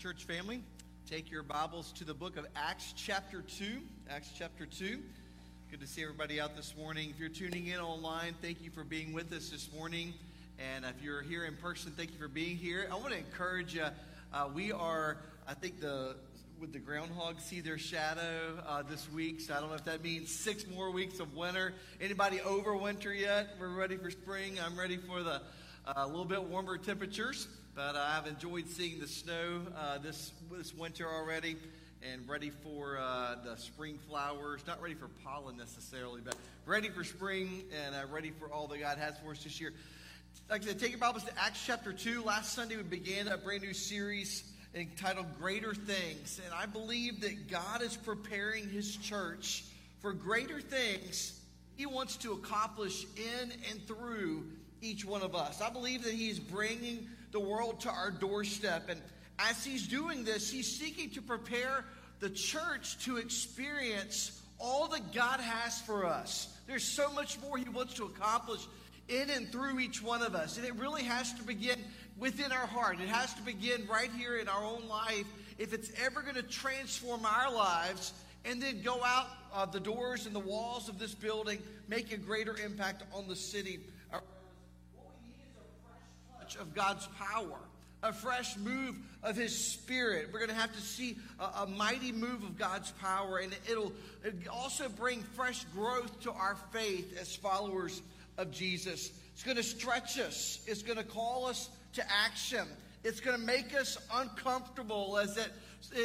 church family, take your Bibles to the book of Acts, chapter 2. Acts, chapter 2. Good to see everybody out this morning. If you're tuning in online, thank you for being with us this morning. And if you're here in person, thank you for being here. I want to encourage you. Uh, we are, I think, the would the groundhog see their shadow uh, this week? So I don't know if that means six more weeks of winter. Anybody over winter yet? We're ready for spring. I'm ready for the uh, a little bit warmer temperatures. But uh, I've enjoyed seeing the snow uh, this this winter already, and ready for uh, the spring flowers. Not ready for pollen necessarily, but ready for spring and uh, ready for all that God has for us this year. Like I said, take your Bibles to Acts chapter two. Last Sunday we began a brand new series entitled Greater Things. And I believe that God is preparing His church for greater things He wants to accomplish in and through each one of us. I believe that He is bringing the world to our doorstep. And as He's doing this, He's seeking to prepare the church to experience all that God has for us. There's so much more He wants to accomplish in and through each one of us. And it really has to begin within our heart. It has to begin right here in our own life if it's ever going to transform our lives and then go out of the doors and the walls of this building, make a greater impact on the city. Touch of God's power, a fresh move of His Spirit. We're going to have to see a, a mighty move of God's power, and it'll, it'll also bring fresh growth to our faith as followers of Jesus. It's going to stretch us, it's going to call us to action. It's going to make us uncomfortable as it,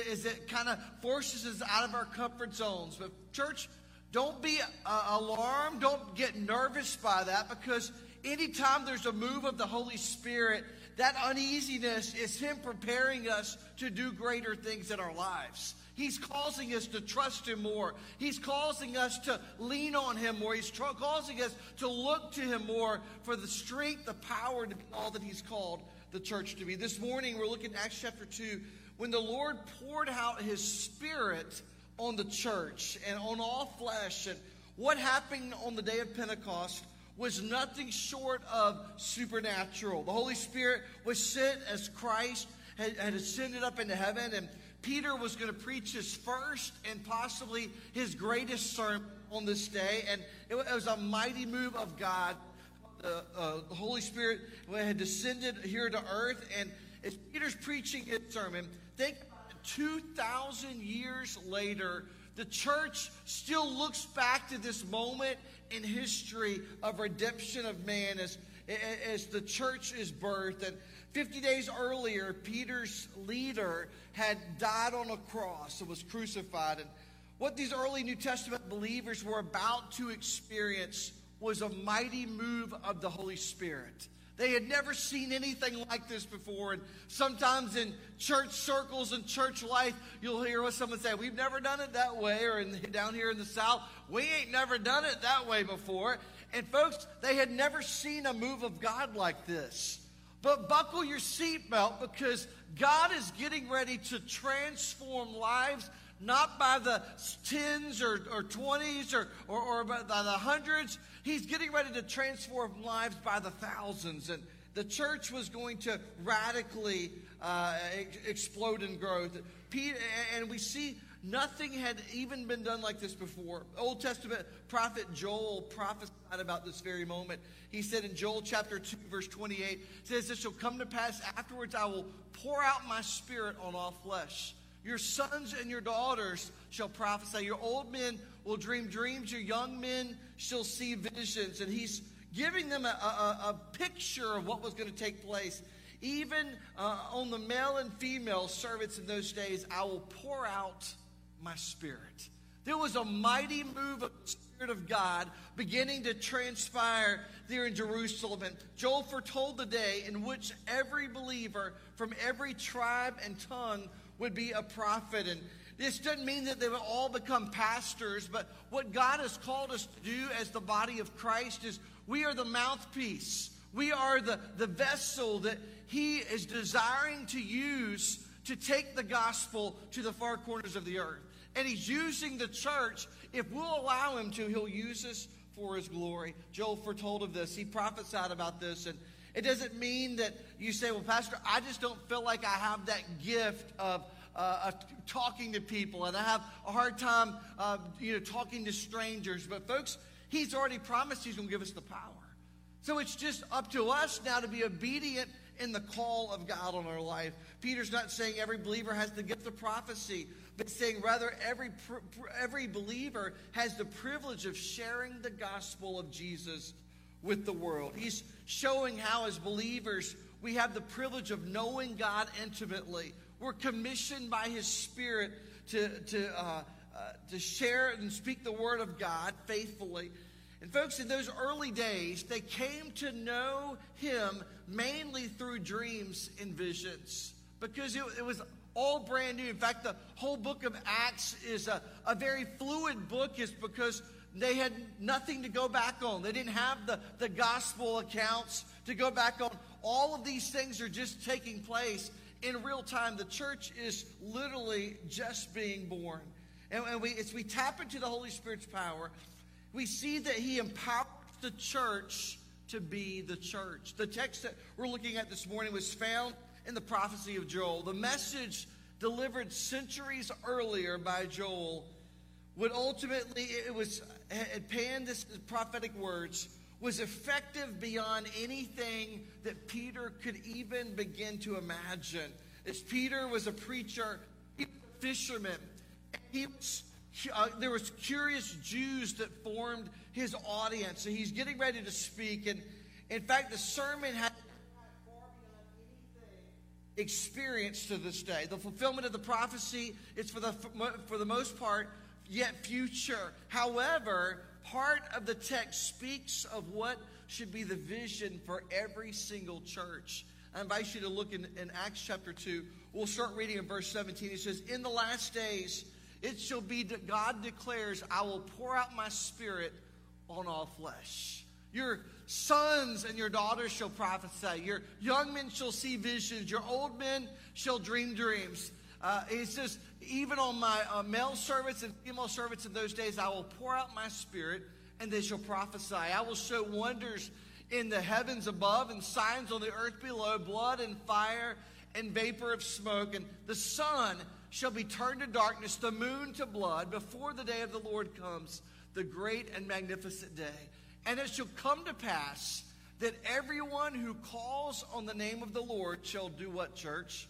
as it kind of forces us out of our comfort zones. But, church, don't be uh, alarmed. Don't get nervous by that because anytime there's a move of the Holy Spirit, that uneasiness is Him preparing us to do greater things in our lives. He's causing us to trust Him more. He's causing us to lean on Him more. He's tr- causing us to look to Him more for the strength, the power to be all that He's called the church to be. This morning, we're looking at Acts chapter 2 when the Lord poured out His Spirit on the church and on all flesh. And what happened on the day of Pentecost was nothing short of supernatural. The Holy Spirit was sent as Christ had, had ascended up into heaven and Peter was going to preach his first and possibly his greatest sermon on this day. And it was a mighty move of God. The, uh, the Holy Spirit had descended here to earth. And as Peter's preaching his sermon, think 2,000 years later, the church still looks back to this moment in history of redemption of man as, as the church is birthed. And 50 days earlier, Peter's leader had died on a cross and was crucified. And what these early New Testament believers were about to experience was a mighty move of the Holy Spirit. They had never seen anything like this before. And sometimes in church circles and church life, you'll hear someone say, We've never done it that way. Or in, down here in the South, we ain't never done it that way before. And folks, they had never seen a move of God like this. But buckle your seatbelt because God is getting ready to transform lives, not by the tens or, or 20s or, or, or by the hundreds. He's getting ready to transform lives by the thousands. And the church was going to radically uh, explode in growth. Peter, And we see Nothing had even been done like this before. Old Testament prophet Joel prophesied about this very moment. He said in Joel chapter 2, verse 28, says, This shall come to pass afterwards, I will pour out my spirit on all flesh. Your sons and your daughters shall prophesy. Your old men will dream dreams. Your young men shall see visions. And he's giving them a, a, a picture of what was going to take place. Even uh, on the male and female servants in those days, I will pour out my spirit. There was a mighty move of the Spirit of God beginning to transpire there in Jerusalem. And Joel foretold the day in which every believer from every tribe and tongue would be a prophet. And this doesn't mean that they would all become pastors, but what God has called us to do as the body of Christ is we are the mouthpiece. We are the, the vessel that He is desiring to use to take the gospel to the far corners of the earth. And he's using the church. If we'll allow him to, he'll use us for his glory. Joel foretold of this. He prophesied about this. And It doesn't mean that you say, well, Pastor, I just don't feel like I have that gift of, uh, of talking to people, and I have a hard time, uh, you know, talking to strangers. But folks, He's already promised He's going to give us the power. So it's just up to us now to be obedient in the call of God on our life. Peter's not saying every believer has the gift of prophecy, but saying rather every, every believer has the privilege of sharing the gospel of Jesus with the world. He's showing how, as believers, we have the privilege of knowing God intimately. We're commissioned by His Spirit to, to, uh, uh, to share and speak the Word of God faithfully. And, folks, in those early days, they came to know Him mainly through dreams and visions because it, it was all brand new. In fact, the whole book of Acts is a, a very fluid book, is because they had nothing to go back on. They didn't have the, the gospel accounts to go back on. All of these things are just taking place in real time. The church is literally just being born. And, and we, as we tap into the Holy Spirit's power, we see that He empowers the church to be the church. The text that we're looking at this morning was found in the prophecy of Joel. The message delivered centuries earlier by Joel would ultimately, it was, it panned this prophetic words, was effective beyond anything that Peter could even begin to imagine. As Peter was a preacher, he was a fisherman. He was, uh, there was curious Jews that formed his audience, and he's getting ready to speak. And in fact, the sermon had far beyond anything experienced to this day. The fulfillment of the prophecy is for the for the most part yet future. However, part of the text speaks of what should be the vision for every single church. I invite you to look in, in Acts chapter 2. We'll start reading in verse 17. It says, In the last days, it shall be that God declares, I will pour out my spirit on all flesh. Your sons and your daughters shall prophesy. Your young men shall see visions. Your old men shall dream dreams. Uh, he says, even on my uh, male servants and female servants in those days, I will pour out my spirit and they shall prophesy. I will show wonders in the heavens above and signs on the earth below, blood and fire and vapor of smoke. And the sun shall be turned to darkness, the moon to blood, before the day of the Lord comes, the great and magnificent day. And it shall come to pass that everyone who calls on the name of the Lord shall do what, church?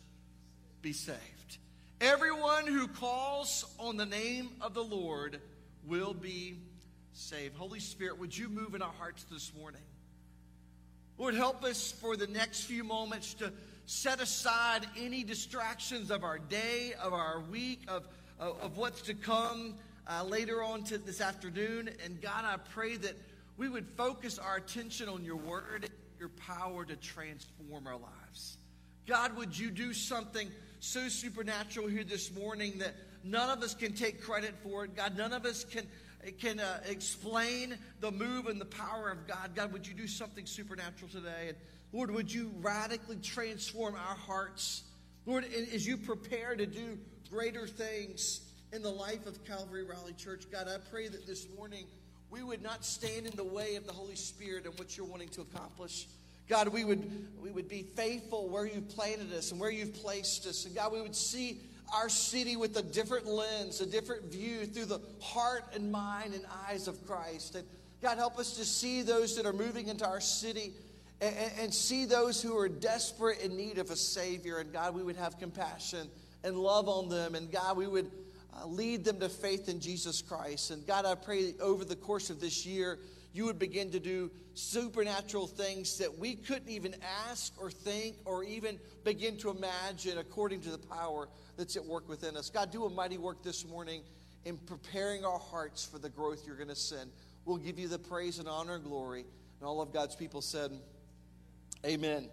Be saved. Everyone who calls on the name of the Lord will be saved. Holy Spirit, would you move in our hearts this morning? Lord, help us for the next few moments to set aside any distractions of our day, of our week, of, of, of what's to come uh, later on to this afternoon. And God, I pray that we would focus our attention on your word, your power to transform our lives. God, would you do something so supernatural here this morning that none of us can take credit for it? God, none of us can, can uh, explain the move and the power of God. God, would you do something supernatural today? And Lord, would you radically transform our hearts? Lord, as you prepare to do greater things in the life of Calvary Raleigh Church, God, I pray that this morning we would not stand in the way of the Holy Spirit and what you're wanting to accomplish. God, we would, we would be faithful where you've planted us and where you've placed us. And God, we would see our city with a different lens, a different view through the heart and mind and eyes of Christ. And God, help us to see those that are moving into our city and, and see those who are desperate in need of a Savior. And God, we would have compassion and love on them. And God, we would uh, lead them to faith in Jesus Christ. And God, I pray over the course of this year, you would begin to do supernatural things that we couldn't even ask or think or even begin to imagine according to the power that's at work within us. God, do a mighty work this morning in preparing our hearts for the growth you're going to send. We'll give you the praise and honor and glory. And all of God's people said, Amen.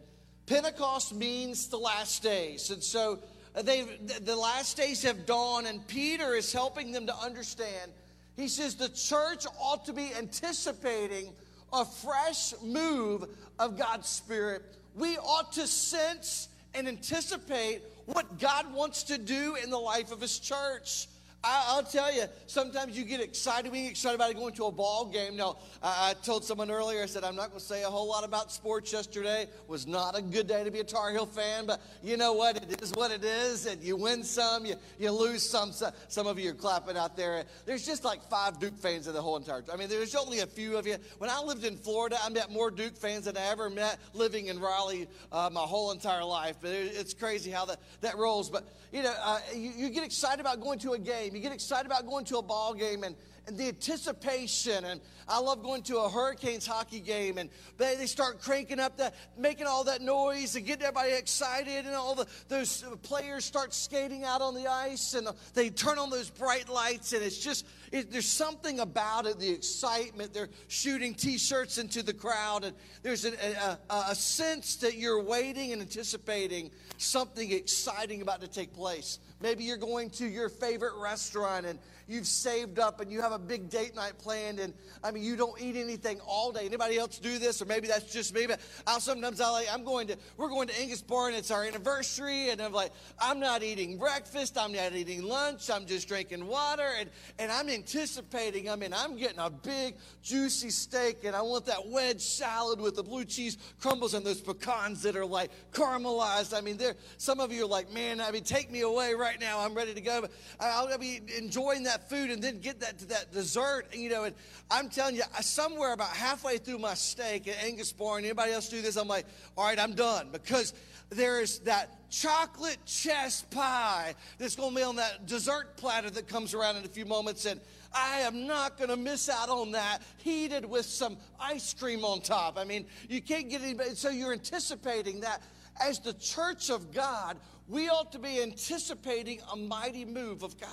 Pentecost means the last days. And so uh, they the last days have dawned, and Peter is helping them to understand. He says the church ought to be anticipating a fresh move of God's Spirit. We ought to sense and anticipate what God wants to do in the life of His church. I, will tell you, sometimes you get excited. We get excited about going to a ball game. Now, I, I told someone earlier, I said, I'm not going to say a whole lot about sports yesterday. was not a good day to be a Tar Heel fan, but you know what? It is what it is. And you win some, you, you lose some. Some of you are clapping out there. There's just like five Duke fans in the whole entire I mean, there's only a few of you. When I lived in Florida, I met more Duke fans than I ever met living in Raleigh uh, my whole entire life. But it, it's crazy how that, that rolls. But, you know, uh, you, you get excited about going to a game game. You get excited about going to a ball game and, and the anticipation. And I love going to a Hurricanes hockey game and they, they start cranking up that, making all that noise and getting everybody excited. And all the, those players start skating out on the ice and they turn on those bright lights. And it's just, it, there's something about it, the excitement. They're shooting t shirts into the crowd. And there's a, a, a sense that you're waiting and anticipating something exciting about to take place. Maybe you're going to your favorite restaurant and you've saved up and you have a big date night planned and I mean you don't eat anything all day. Anybody else do this? Or maybe that's just me, but I'll sometimes I like I'm going to we're going to Angus Barn, it's our anniversary, and I'm like, I'm not eating breakfast, I'm not eating lunch, I'm just drinking water, and, and I'm anticipating, I mean, I'm getting a big juicy steak and I want that wedge salad with the blue cheese crumbles and those pecans that are like caramelized. I mean, there some of you are like, man, I mean, take me away right now. I'm ready to go. I'll be enjoying that food and then get that to that dessert. And, you know, and I'm telling you, somewhere about halfway through my steak at Angus Barn, anybody else do this? I'm like, all right, I'm done because there's that chocolate chess pie that's going to be on that dessert platter that comes around in a few moments. And I am not going to miss out on that, heated with some ice cream on top. I mean, you can't get anybody. So you're anticipating that. As the church of God, we ought to be anticipating a mighty move of God.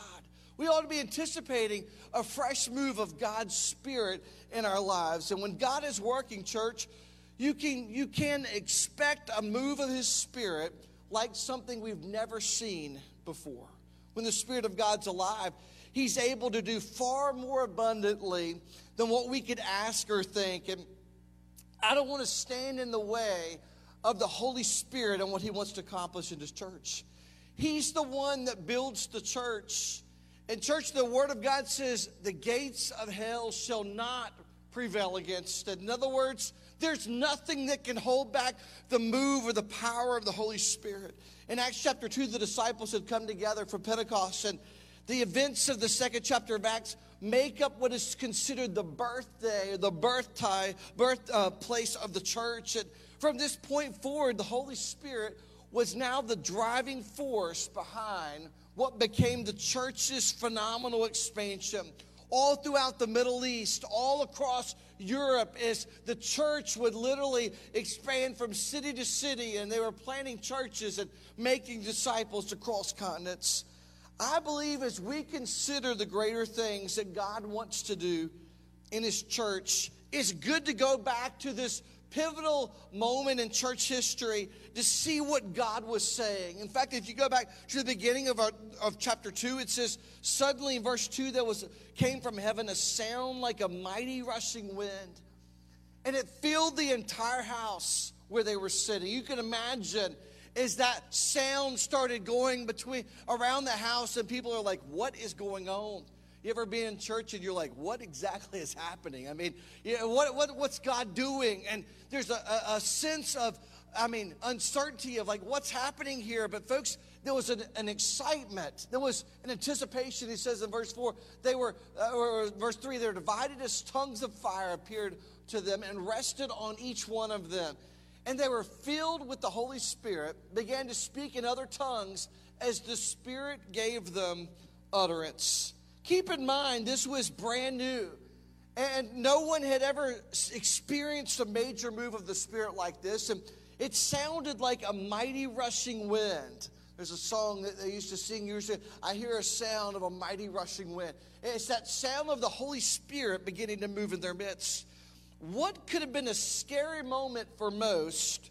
We ought to be anticipating a fresh move of God's Spirit in our lives. And when God is working, church, you can, you can expect a move of His Spirit like something we've never seen before. When the Spirit of God's alive, He's able to do far more abundantly than what we could ask or think. And I don't want to stand in the way of the Holy Spirit and what He wants to accomplish in His church. He's the one that builds the church. And, church, the Word of God says, the gates of hell shall not prevail against it. In other words, there's nothing that can hold back the move or the power of the Holy Spirit. In Acts chapter 2, the disciples had come together for Pentecost, and the events of the second chapter of Acts make up what is considered the birthday, the birth, tie, birth uh, place of the church. And from this point forward, the Holy Spirit was now the driving force behind what became the church's phenomenal expansion all throughout the Middle East, all across Europe, as the church would literally expand from city to city, and they were planting churches and making disciples across continents. I believe as we consider the greater things that God wants to do in His church, it's good to go back to this pivotal moment in church history to see what God was saying. In fact, if you go back to the beginning of, our, of chapter 2, it says, Suddenly in verse 2, there was came from heaven a sound like a mighty rushing wind, and it filled the entire house where they were sitting. You can imagine as that sound started going between around the house, and people are like, What is going on? You ever be in church and you're like, what exactly is happening? I mean, you know, what, what, what's God doing? And there's a, a, sense of, I mean, uncertainty of like, what's happening here? But folks, there was an, an excitement. There was an anticipation. He says in verse 4, they were, uh, or verse 3, they were divided as tongues of fire appeared to them and rested on each one of them. And they were filled with the Holy Spirit, began to speak in other tongues as the Spirit gave them utterance. Keep in mind, this was brand new. And no one had ever experienced a major move of the Spirit like this. And it sounded like a mighty rushing wind. There's a song that they used to sing usually. I hear a sound of a mighty rushing wind. It's that sound of the Holy Spirit beginning to move in their midst. What could have been a scary moment for most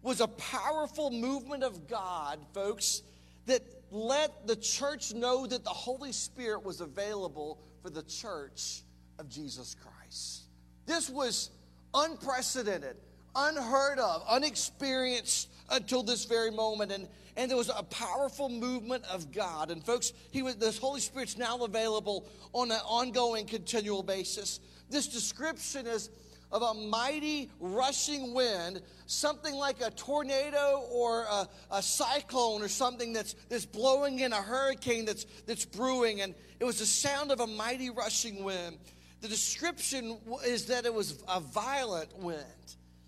was a powerful movement of God, folks, that let the church know that the Holy Spirit was available for the church of Jesus Christ. This was unprecedented, unheard of, unexperienced until this very moment. And, and there was a powerful movement of God. And folks, he was, this Holy Spirit's now available on an ongoing, continual basis. This description is of a mighty rushing wind, something like a tornado or a, a, cyclone or something that's, that's blowing in a hurricane that's, that's brewing. And it was the sound of a mighty rushing wind. The description is that it was a violent wind.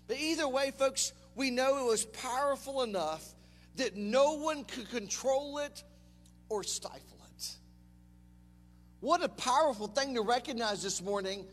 But either way, folks, we know it was powerful enough that no one could control it or stifle it. What a powerful thing to recognize this morning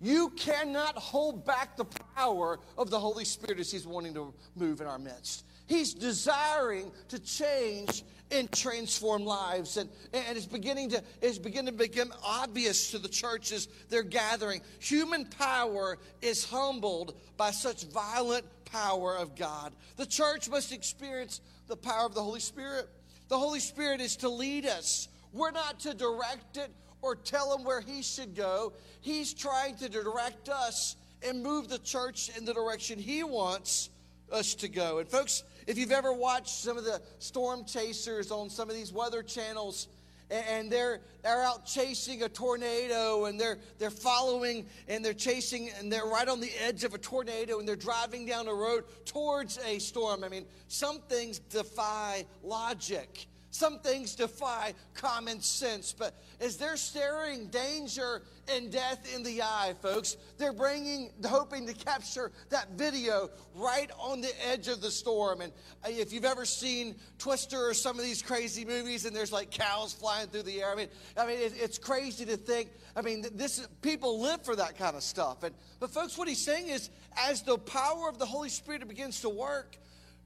you cannot hold back the power of the Holy Spirit as He's wanting to move in our midst. He's desiring to change and transform lives. And, and it's beginning to it's beginning to become obvious to the churches they're gathering. Human power is humbled by such violent power of God. The church must experience the power of the Holy Spirit. The Holy Spirit is to lead us. We're not to direct it or tell him where he should go. He's trying to direct us and move the church in the direction he wants us to go. And folks, if you've ever watched some of the storm chasers on some of these weather channels, and they're they're out chasing a tornado and they're they're following and they're chasing and they're right on the edge of a tornado and they're driving down a road towards a storm. I mean, some things defy logic. Some things defy common sense, but as they're staring danger and death in the eye, folks, they're bringing, hoping to capture that video right on the edge of the storm. And uh, if you've ever seen Twister or some of these crazy movies, and there's like cows flying through the air, I mean, I mean, it's crazy to think. I mean, this people live for that kind of stuff. And but folks, what he's saying is, as the power of the Holy Spirit begins to work,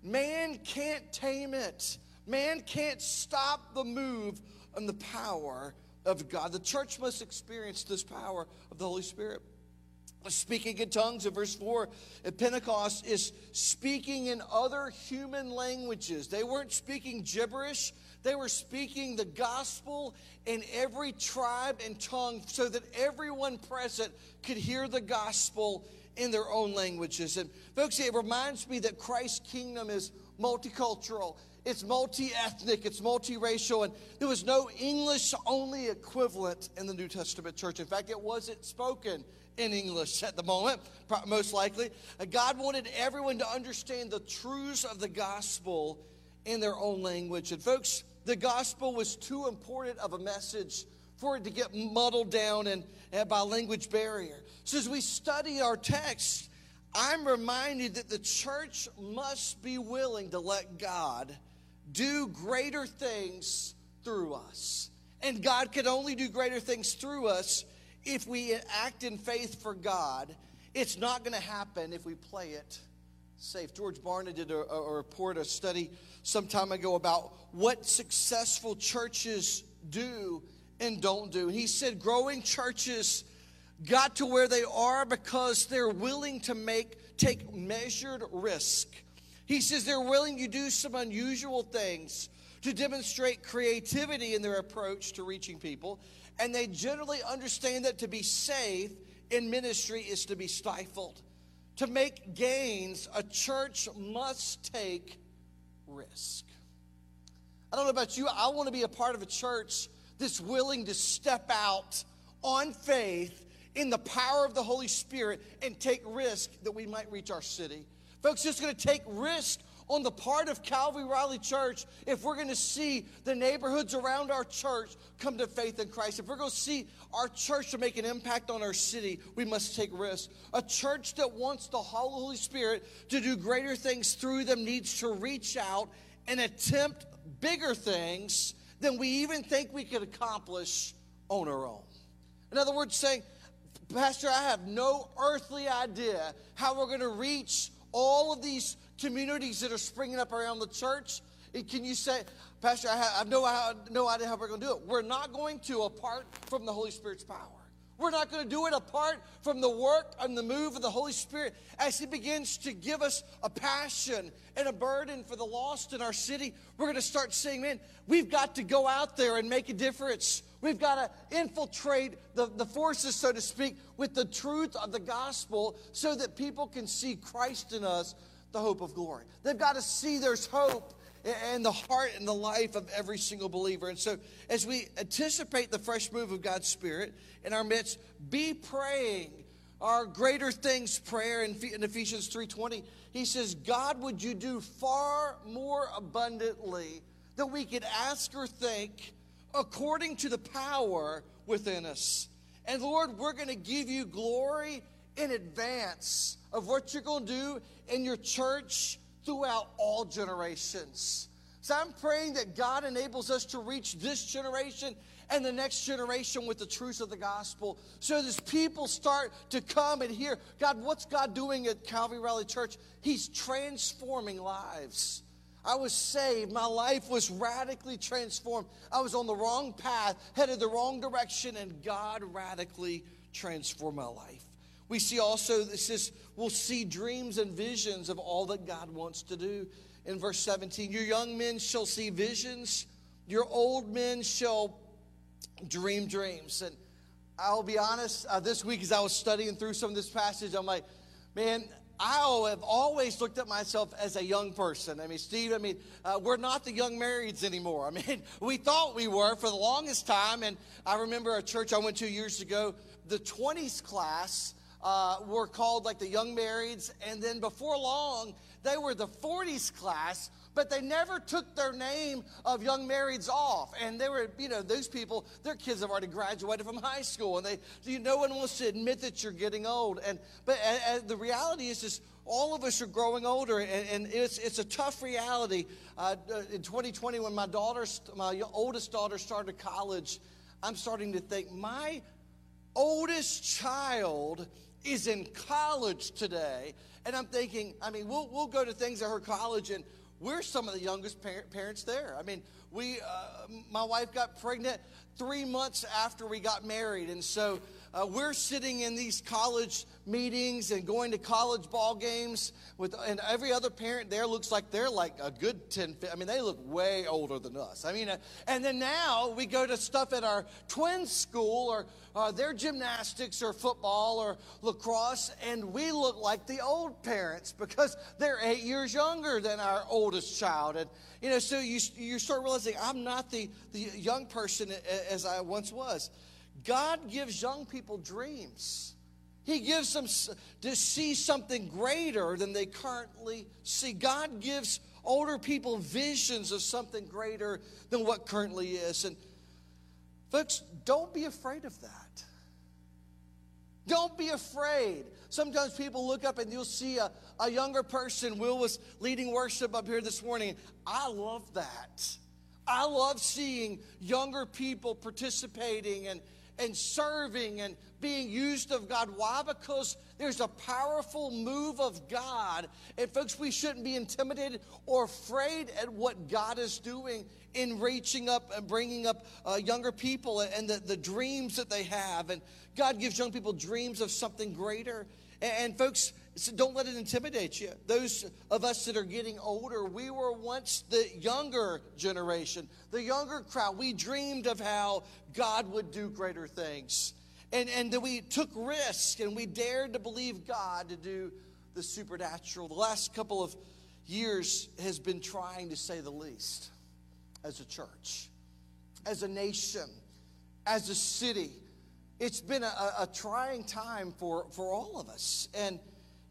man can't tame it. Man can't stop the move and the power of God. The church must experience this power of the Holy Spirit. Speaking in tongues in verse 4 at Pentecost is speaking in other human languages. They weren't speaking gibberish, they were speaking the gospel in every tribe and tongue so that everyone present could hear the gospel in their own languages. And folks, it reminds me that Christ's kingdom is multicultural it's multi ethnic, it's multiracial, and there was no English only equivalent in the New Testament church. In fact, it wasn't spoken in English at the moment, most likely. Uh, God wanted everyone to understand the truths of the gospel in their own language. And, folks, the gospel was too important of a message for it to get muddled down and, and by language barrier. So, as we study our text, I'm reminded that the church must be willing to let God do greater things through us. And God can only do greater things through us if we act in faith for God. It's not going to happen if we play it safe. George Barna did a, a report, a study some time ago about what successful churches do and don't do. And he said growing churches got to where they are because they're willing to make take measured risk he says they're willing to do some unusual things to demonstrate creativity in their approach to reaching people. And they generally understand that to be safe in ministry is to be stifled. To make gains, a church must take risk. I don't know about you, I want to be a part of a church that's willing to step out on faith in the power of the Holy Spirit and take risk that we might reach our city. Folks, it's going to take risk on the part of Calvary Raleigh Church if we're going to see the neighborhoods around our church come to faith in Christ. If we're going to see our church to make an impact on our city, we must take risks. A church that wants the Holy Spirit to do greater things through them needs to reach out and attempt bigger things than we even think we could accomplish on our own. In other words, saying, Pastor, I have no earthly idea how we're going to reach all of these communities that are springing up around the church. And can you say, Pastor, I have no, no idea how we're going to do it? We're not going to apart from the Holy Spirit's power. We're not going to do it apart from the work and the move of the Holy Spirit as He begins to give us a passion and a burden for the lost in our city. We're going to start saying, man, we've got to go out there and make a difference. We've got to infiltrate the, the forces, so to speak, with the truth of the gospel so that people can see Christ in us, the hope of glory. They've got to see there's hope and the heart and the life of every single believer. And so, as we anticipate the fresh move of God's Spirit in our midst, be praying our greater things prayer in, in Ephesians 3:20. He says, "God, would you do far more abundantly than we could ask or think, according to the power within us." And Lord, we're going to give you glory in advance of what you're going to do in your church throughout all generations. So I'm praying that God enables us to reach this generation and the next generation with the truths of the gospel. So as people start to come and hear, God, what's God doing at Calvary Raleigh Church? He's transforming lives. I was saved. My life was radically transformed. I was on the wrong path, headed the wrong direction, and God radically transformed my life. We see also, this is, we'll see dreams and visions of all that God wants to do. In verse 17, your young men shall see visions, your old men shall dream dreams. And I'll be honest, uh, this week as I was studying through some of this passage, I'm like, man, I have always looked at myself as a young person. I mean, Steve, I mean, uh, we're not the young marrieds anymore. I mean, we thought we were for the longest time. And I remember a church I went to years ago, the 20s class uh, were called like the young marrieds. And then before long, they were the 40s class but they never took their name of young marrieds off. And they were, you know, those people, their kids have already graduated from high school, and they, you, no one wants to admit that you're getting old. And but the reality is, just all of us are growing older, and, and it's it's a tough reality. Uh, uh in 2020, when my daughter, my oldest daughter, started college, I'm starting to think my oldest child is in college today. And I'm thinking, I mean, we'll, we'll go to things at her college and we're some of the youngest par- parents there. I mean, we, uh, my wife got pregnant three months after we got married, and so uh, we're sitting in these college meetings and going to college ball games with, and every other parent there looks like they're like a good 10, I mean, they look way older than us. I mean, uh, and then now we go to stuff at our twin school or uh, their gymnastics or football or lacrosse, and we look like the old parents because they're eight years younger than our oldest child. And, you know, so you, you start realizing I'm not the, the young person as I once was. God gives young people dreams. He gives them to see something greater than they currently see. God gives older people visions of something greater than what currently is. And folks, don't be afraid of that. Don't be afraid. Sometimes people look up and you'll see a, a younger person. Will was leading worship up here this morning. I love that. I love seeing younger people participating and and serving and being used of God. Why? Because there's a powerful move of God. And folks, we shouldn't be intimidated or afraid at what God is doing in reaching up and bringing up uh, younger people and the, the dreams that they have. And God gives young people dreams of something greater. And, and folks, so don't let it intimidate you. Those of us that are getting older, we were once the younger generation, the younger crowd. We dreamed of how God would do greater things. And, and that we took risks and we dared to believe God to do the supernatural. The last couple of years has been trying to say the least as a church, as a nation, as a city. It's been a, a trying time for, for all of us. And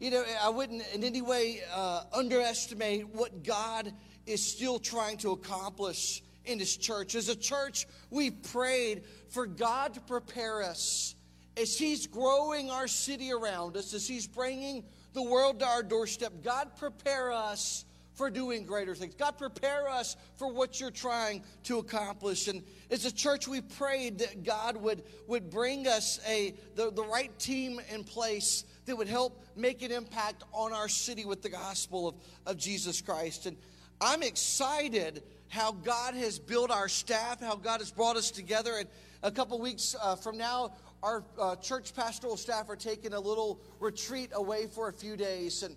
you know, I wouldn't in any way uh, underestimate what God is still trying to accomplish in His church. As a church, we've prayed for God to prepare us as He's growing our city around us, as He's bringing the world to our doorstep. God, prepare us for doing greater things. God, prepare us for what you're trying to accomplish. And as a church, we prayed that God would, would bring us a, the, the right team in place that would help make an impact on our city with the gospel of, of Jesus Christ. And I'm excited how God has built our staff, how God has brought us together. And a couple weeks uh, from now, our uh, church pastoral staff are taking a little retreat away for a few days. And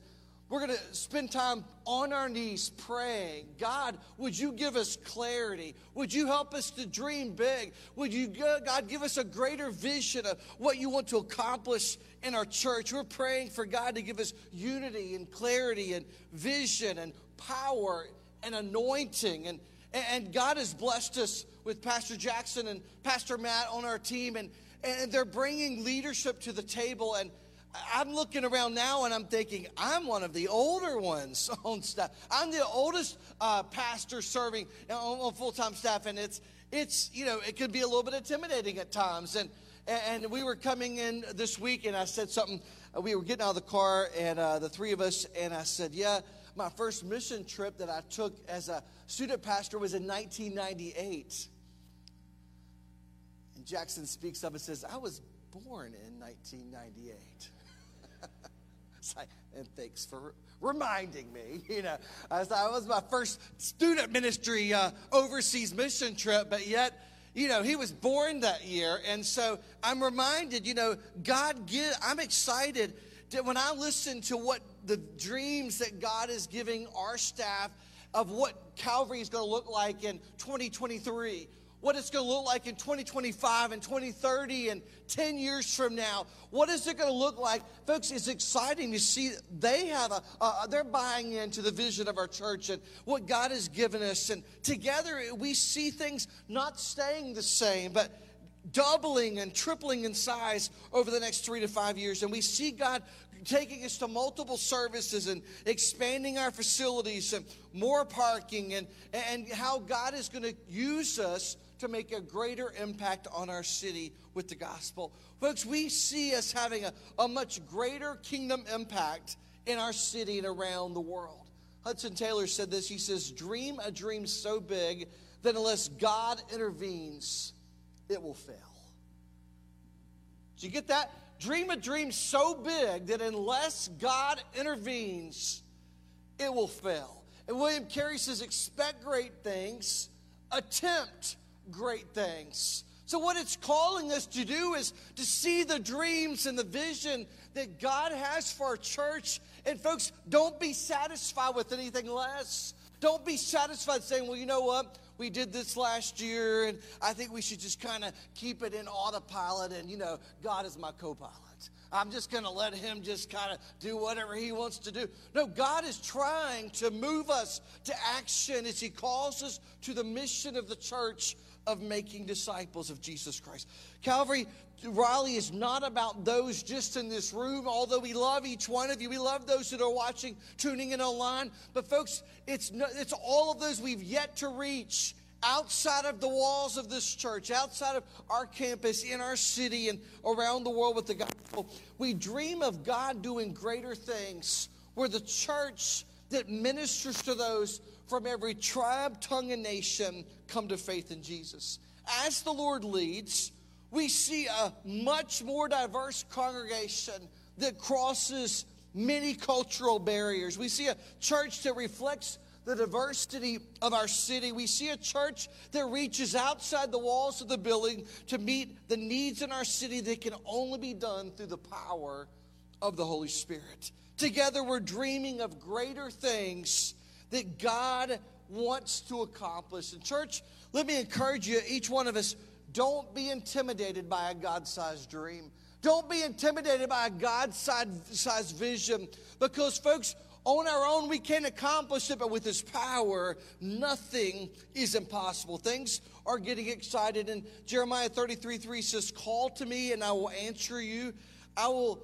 we're going to spend time on our knees praying. God, would you give us clarity? Would you help us to dream big? Would you, God, give us a greater vision of what you want to accomplish in our church? We're praying for God to give us unity and clarity and vision and power and anointing. And, and God has blessed us with Pastor Jackson and Pastor Matt on our team, and, and they're bringing leadership to the table. And I'm looking around now and I'm thinking, I'm one of the older ones on staff. I'm the oldest uh, pastor serving on, on full time staff, and it's, it's, you know, it could be a little bit intimidating at times. And, and we were coming in this week, and I said something. Uh, we were getting out of the car, and uh, the three of us, and I said, Yeah, my first mission trip that I took as a student pastor was in 1998. And Jackson speaks up and says, I was born in 1998. And thanks for reminding me. You know, I that was my first student ministry uh, overseas mission trip, but yet, you know, he was born that year, and so I'm reminded. You know, God give. I'm excited that when I listen to what the dreams that God is giving our staff of what Calvary is going to look like in 2023 what it's going to look like in 2025 and 2030 and 10 years from now. What is it going to look like? Folks, it's exciting to see they have a, uh, they're buying into the vision of our church and what God has given us. And together we see things not staying the same, but doubling and tripling in size over the next three to five years. And we see God taking us to multiple services and expanding our facilities and more parking and, and how God is going to use us to make a greater impact on our city with the gospel. Folks, we see us having a, a much greater kingdom impact in our city and around the world. Hudson Taylor said this. He says, Dream a dream so big that unless God intervenes, it will fail. Did you get that? Dream a dream so big that unless God intervenes, it will fail. And William Carey says, Expect great things, attempt great things. So, what it's calling us to do is to see the dreams and the vision that God has for our church. And, folks, don't be satisfied with anything less. Don't be satisfied saying, well, you know what? We did this last year, and I think we should just kind of keep it in autopilot, and, you know, God is my co pilot. I'm just going to let him just kind of do whatever he wants to do. No, God is trying to move us to action as he calls us to the mission of the church of making disciples of Jesus Christ. Calvary, Raleigh is not about those just in this room, although we love each one of you. We love those that are watching, tuning in online. But, folks, it's, no, it's all of those we've yet to reach outside of the walls of this church, outside of our campus, in our city, and around the world with the gospel. We dream of God doing greater things where the church that ministers to those from every tribe, tongue, and nation come to faith in Jesus. As the Lord leads, we see a much more diverse congregation that crosses many cultural barriers. We see a church that reflects the diversity of our city. We see a church that reaches outside the walls of the building to meet the needs in our city that can only be done through the power of the Holy Spirit. Together, we're dreaming of greater things that God wants to accomplish. And, church, let me encourage you, each one of us, don't be intimidated by a God sized dream. Don't be intimidated by a God sized vision because, folks, on our own, we can't accomplish it, but with His power, nothing is impossible. Things are getting excited. And Jeremiah 33 3 says, Call to me, and I will answer you. I will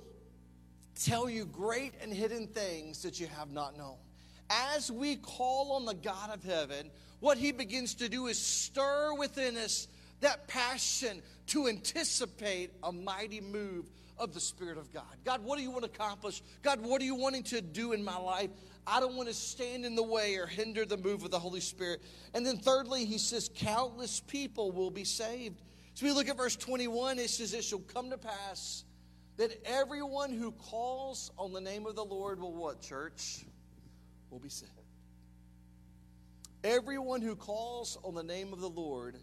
tell you great and hidden things that you have not known as we call on the God of heaven, what he begins to do is stir within us that passion to anticipate a mighty move of the Spirit of God. God, what do you want to accomplish? God, what are you wanting to do in my life? I don't want to stand in the way or hinder the move of the Holy Spirit. And then, thirdly, he says, countless people will be saved. So we look at verse 21, it says, It shall come to pass that everyone who calls on the name of the Lord will what, church? will be saved. Everyone who calls on the name of the Lord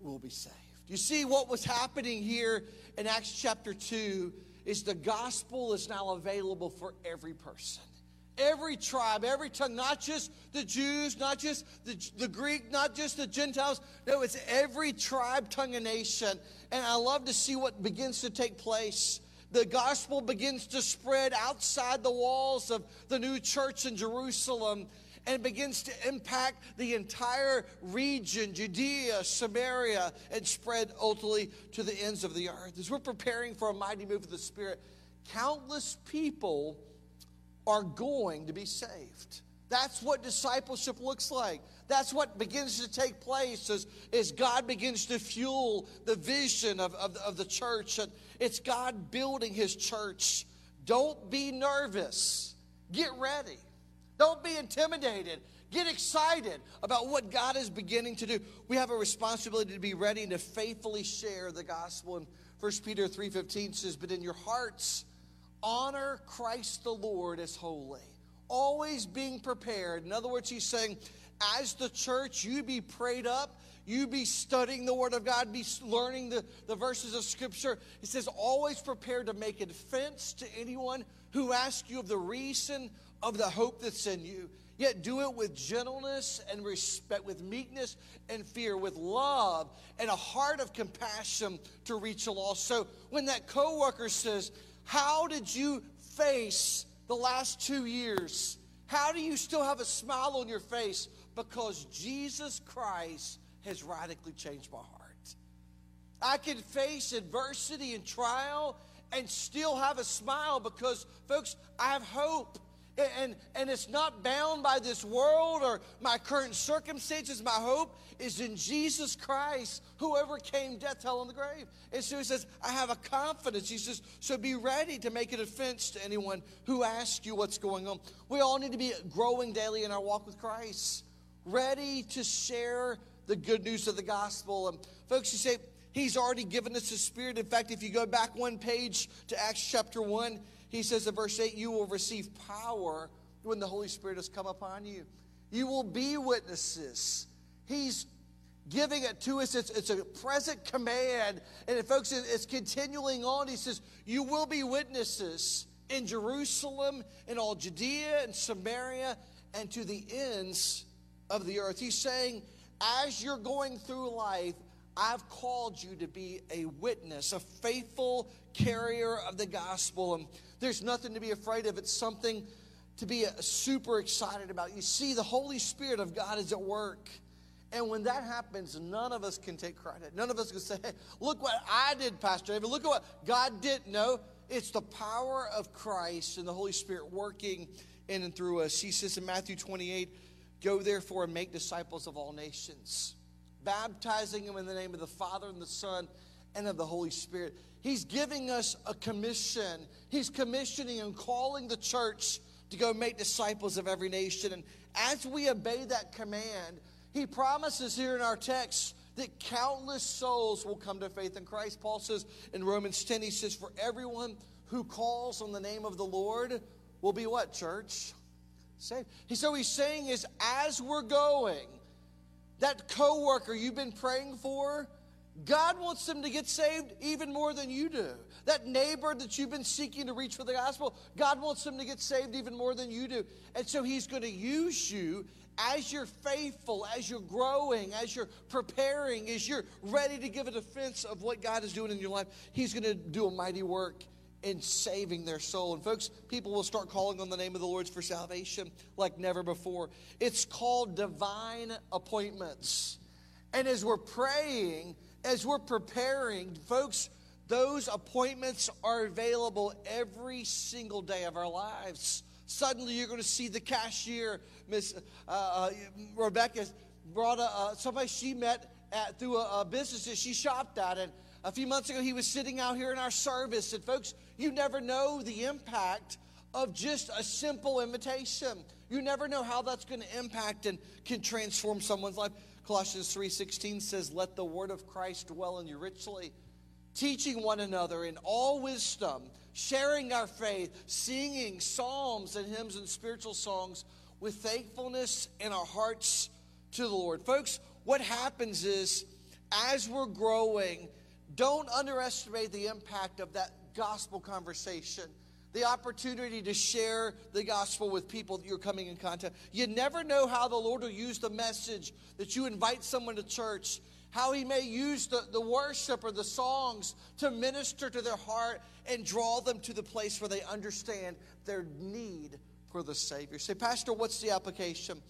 will be saved. You see, what was happening here in Acts chapter 2 is the gospel is now available for every person. Every tribe, every tongue, not just the Jews, not just the, the Greek, not just the Gentiles. No, it's every tribe, tongue, and nation. And I love to see what begins to take place the gospel begins to spread outside the walls of the new church in Jerusalem. And begins to impact the entire region, Judea, Samaria, and spread ultimately to the ends of the earth. As we're preparing for a mighty move of the Spirit, countless people are going to be saved. That's what discipleship looks like. That's what begins to take place as, as God begins to fuel the vision of, of, of the church. And it's God building his church. Don't be nervous. Get ready. Don't be intimidated. Get excited about what God is beginning to do. We have a responsibility to be ready to faithfully share the gospel. And 1 Peter 3:15 says, "But in your hearts honor Christ the Lord as holy." Always being prepared. In other words, he's saying, as the church, you be prayed up, you be studying the Word of God, be learning the, the verses of Scripture. It says, always prepare to make a defense to anyone who asks you of the reason of the hope that's in you. Yet do it with gentleness and respect, with meekness and fear, with love and a heart of compassion to reach a lost. So when that coworker says, How did you face the last two years? How do you still have a smile on your face? Because Jesus Christ has radically changed my heart. I can face adversity and trial and still have a smile because, folks, I have hope and, and it's not bound by this world or my current circumstances. My hope is in Jesus Christ, who overcame death, hell, and the grave. And so he says, I have a confidence. He says, so be ready to make a defense to anyone who asks you what's going on. We all need to be growing daily in our walk with Christ, ready to share the good news of the gospel. And folks, you say, He's already given us the Spirit. In fact, if you go back one page to Acts chapter 1, he says in verse 8, You will receive power when the Holy Spirit has come upon you. You will be witnesses. He's giving it to us. It's, it's a present command. And folks, it's continuing on. He says, You will be witnesses in Jerusalem, in all Judea and Samaria, and to the ends of the earth. He's saying, as you're going through life, I've called you to be a witness, a faithful carrier of the gospel. And there's nothing to be afraid of. It's something to be uh, super excited about. You see, the Holy Spirit of God is at work. And when that happens, none of us can take credit. None of us can say, hey, look what I did, Pastor David. Look at what God did. No, it's the power of Christ and the Holy Spirit working in and through us. He says in Matthew 28, Go therefore and make disciples of all nations, baptizing them in the name of the Father and the Son and of the Holy Spirit. He's giving us a commission. He's commissioning and calling the church to go make disciples of every nation. And as we obey that command, he promises here in our text that countless souls will come to faith in Christ. Paul says in Romans 10, he says, For everyone who calls on the name of the Lord will be what, church? Saved. So he's saying is as we're going, that coworker you've been praying for, God wants them to get saved even more than you do. That neighbor that you've been seeking to reach for the gospel, God wants them to get saved even more than you do. And so He's going to use you as you're faithful, as you're growing, as you're preparing, as you're ready to give a defense of what God is doing in your life. He's going to do a mighty work in saving their soul. And folks, people will start calling on the name of the Lord for salvation like never before. It's called divine appointments. And as we're praying, as we're preparing, folks, those appointments are available every single day of our lives. Suddenly, you're going to see the cashier, Miss uh, uh, Rebecca, brought a, uh, somebody she met at, through a, a business that she shopped at. And a few months ago, he was sitting out here in our service. And, folks, you never know the impact of just a simple invitation. You never know how that's going to impact and can transform someone's life. Colossians 3:16 says, "Let the word of Christ dwell in you richly, teaching one another in all wisdom, sharing our faith, singing psalms and hymns and spiritual songs with thankfulness in our hearts to the Lord." Folks, what happens is as we're growing, don't underestimate the impact of that gospel conversation the opportunity to share the gospel with people that you're coming in contact. You never know how the Lord will use the message that you invite someone to church, how He may use the, the worship or the songs to minister to their heart and draw them to the place where they understand their need for the Savior. Say, Pastor, what's the application?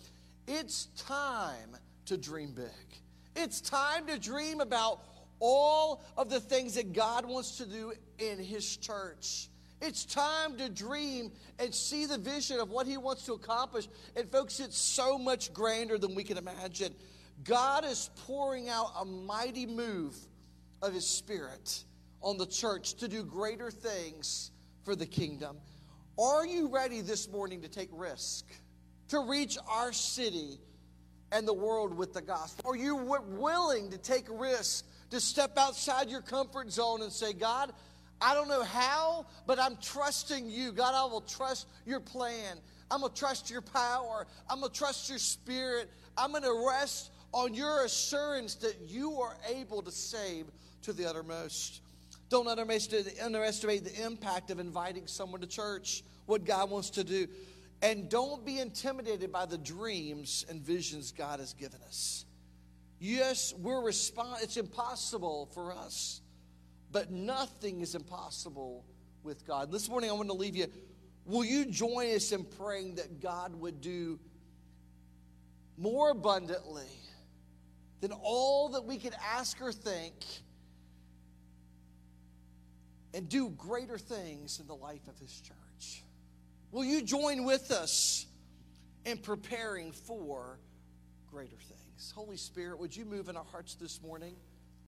It's time to dream big. It's time to dream about all of the things that God wants to do in His church. It's time to dream and see the vision of what He wants to accomplish. And, folks, it's so much grander than we can imagine. God is pouring out a mighty move of His Spirit on the church to do greater things for the kingdom. Are you ready this morning to take risk, to reach our city and the world with the gospel? Are you willing to take risk, to step outside your comfort zone and say, God, I don't know how, but I'm trusting you. God, I will trust your plan. I'm going to trust your power. I'm going to trust your spirit. I'm going to rest on your assurance that you are able to save to the uttermost. Don't underestimate the impact of inviting someone to church, what God wants to do. And don't be intimidated by the dreams and visions God has given us. Yes, we're respond it's impossible for us, but nothing is impossible with God. This morning I want to leave you. Will you join us in praying that God would do more abundantly than all that we could ask or think? and do greater things in the life of his church. Will you join with us in preparing for greater things? Holy Spirit, would you move in our hearts this morning?